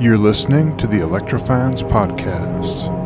You're listening to the Electrofans Podcast.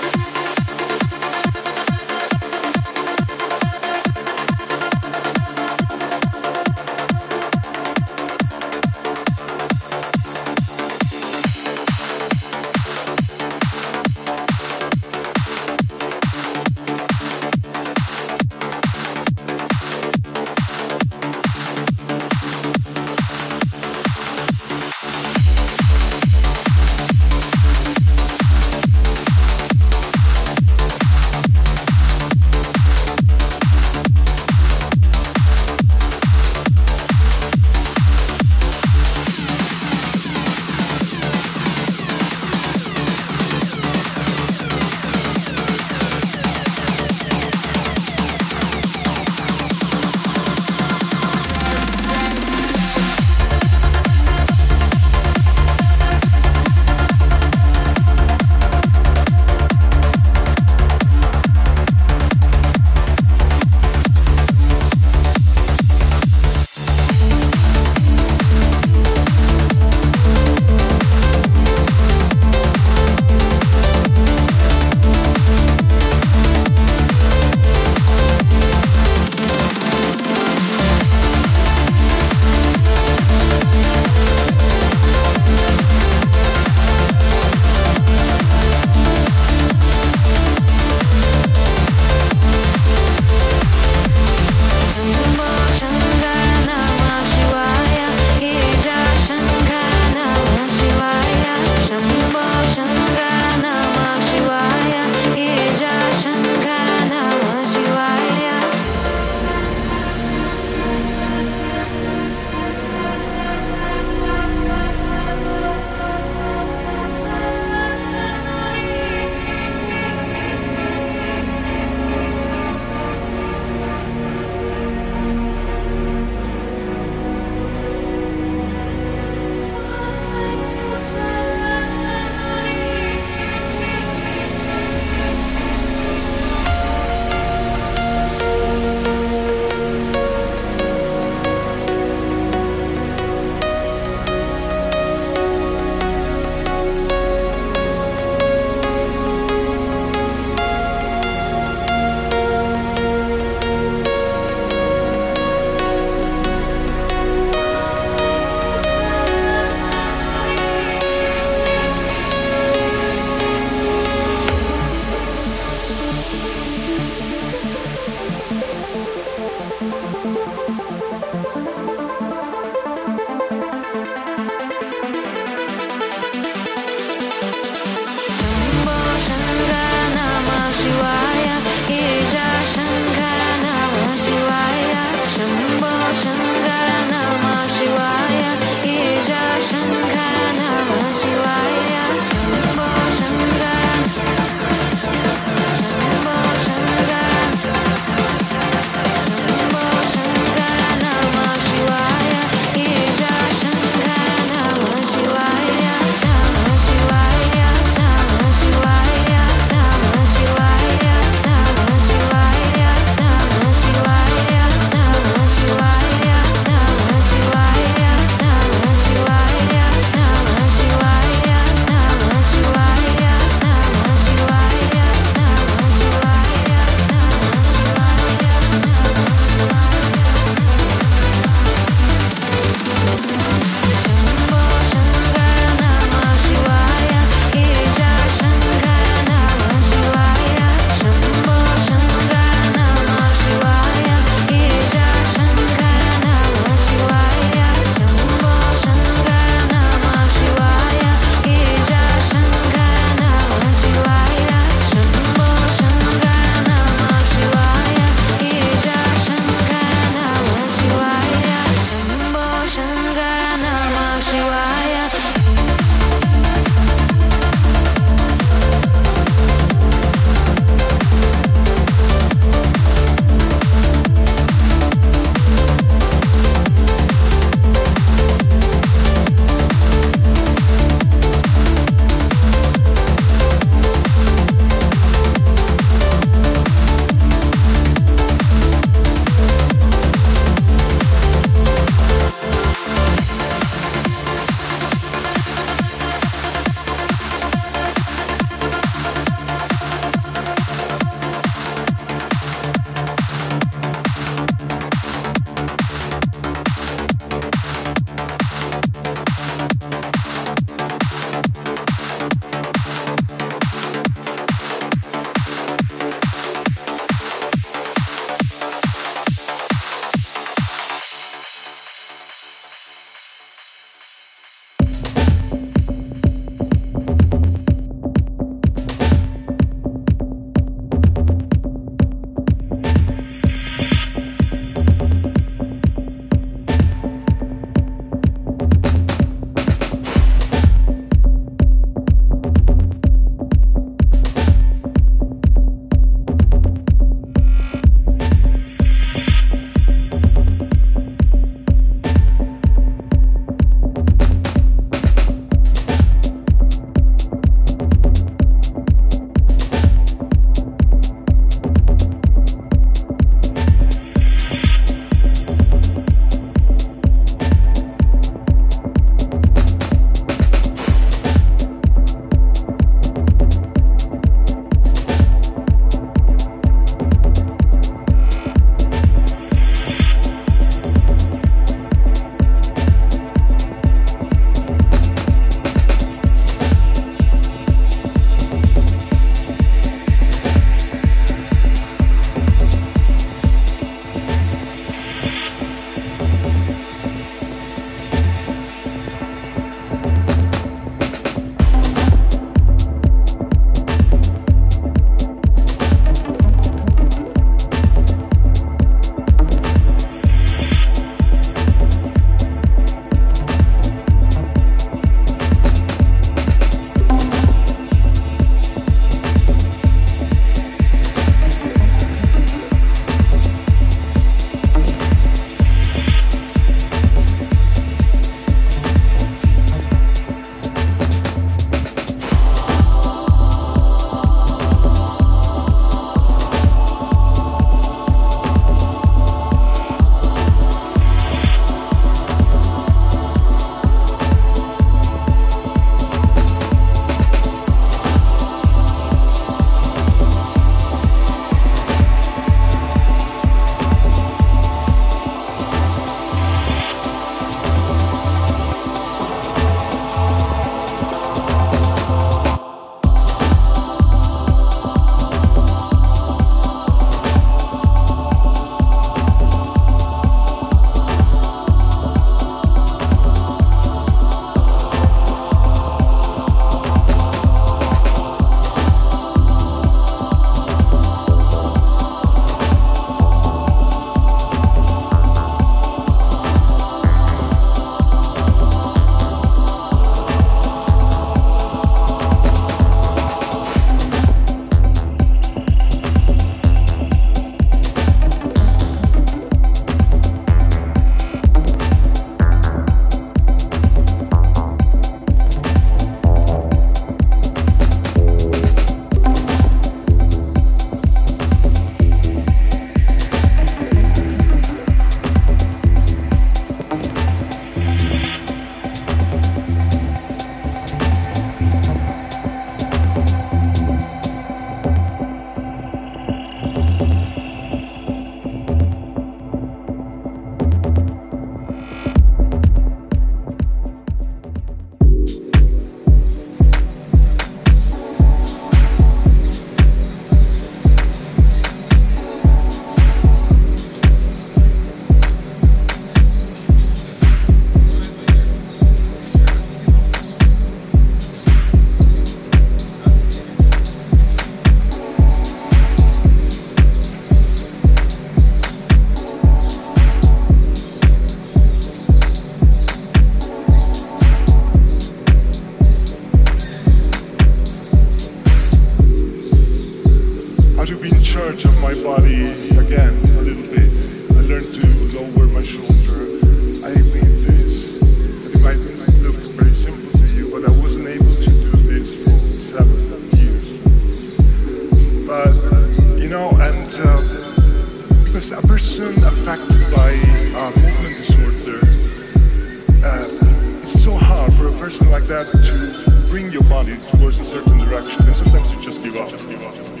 Towards a certain direction, and sometimes you just give up. Just give up.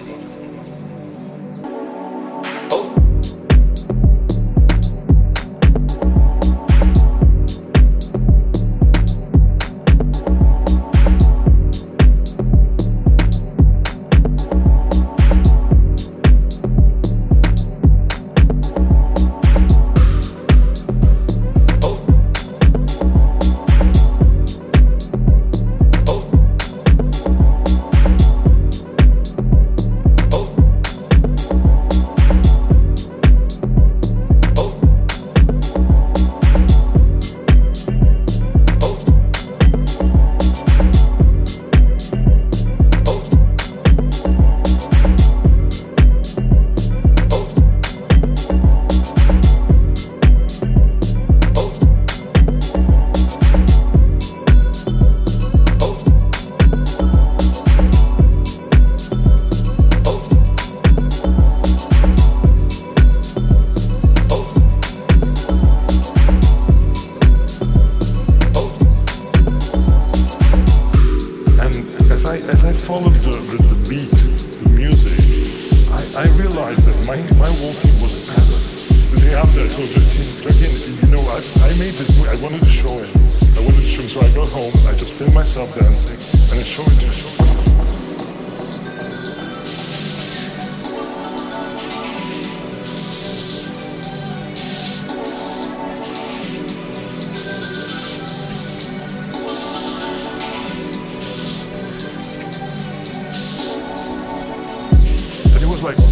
Bring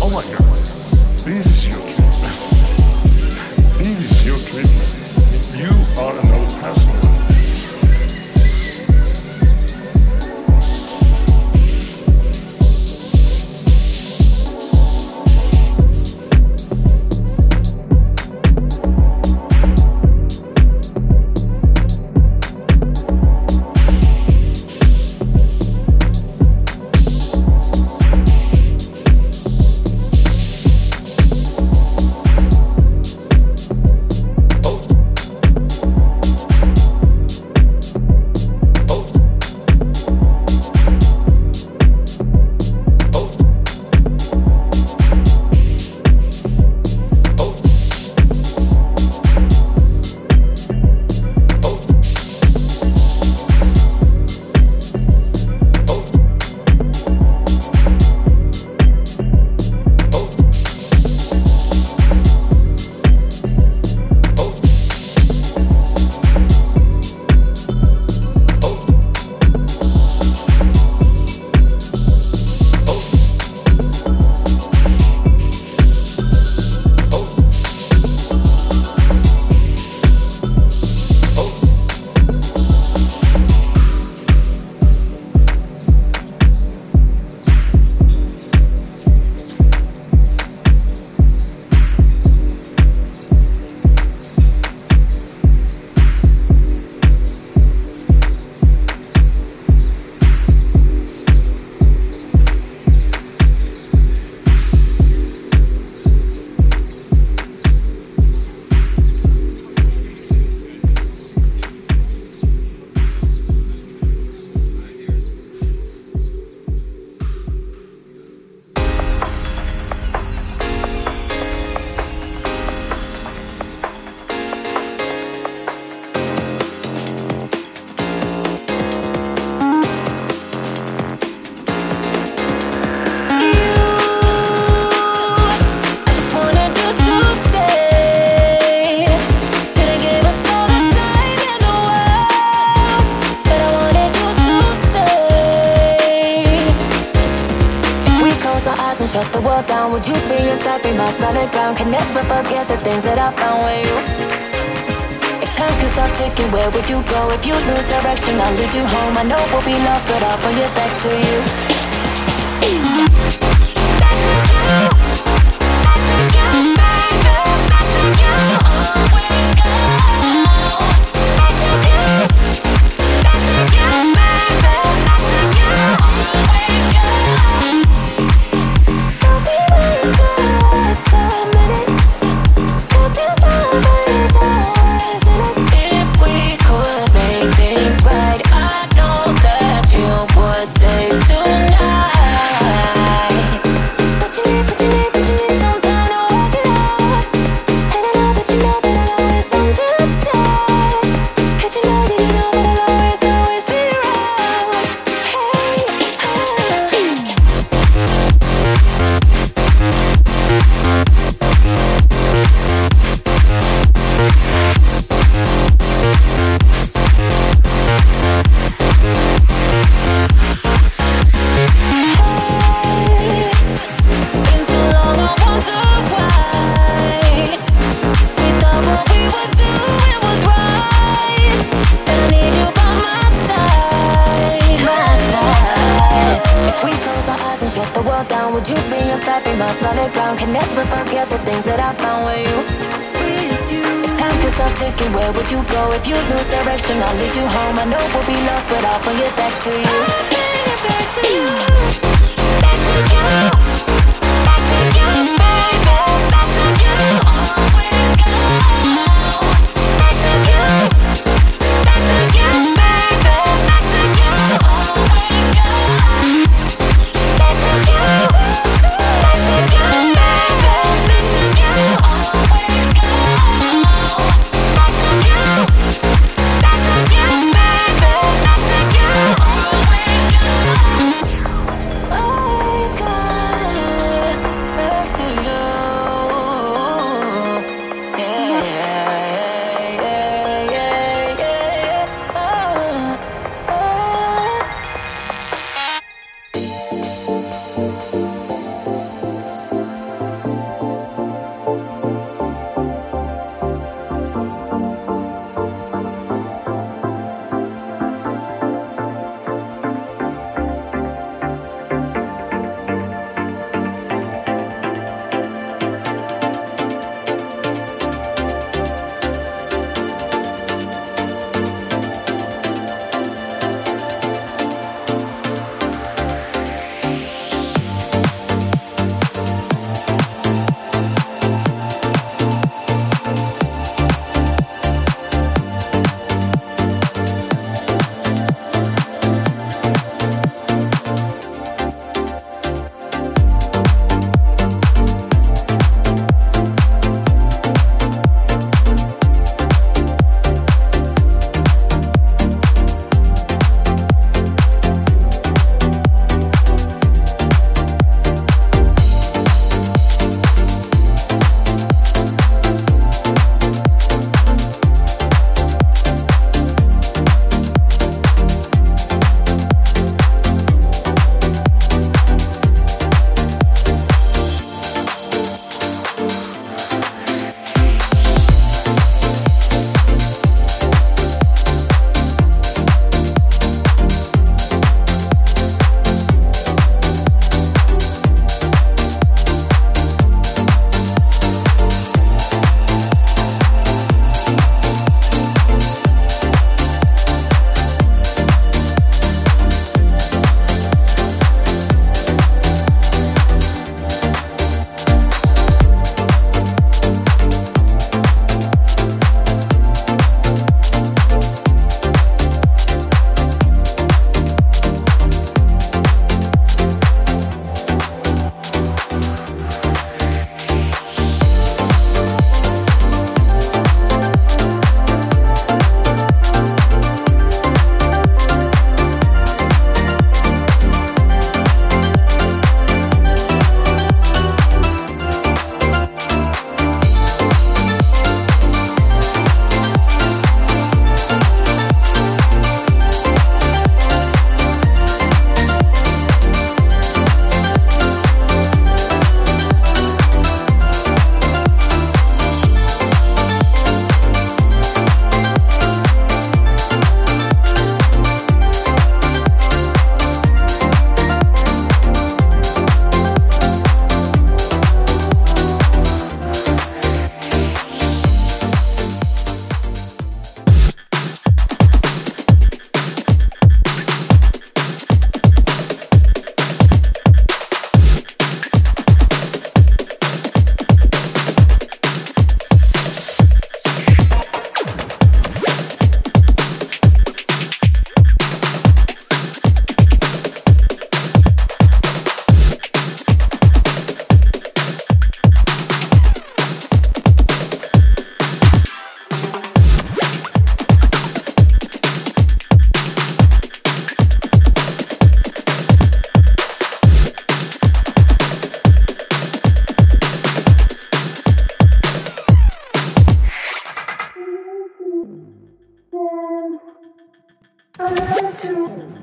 I love to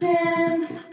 dance.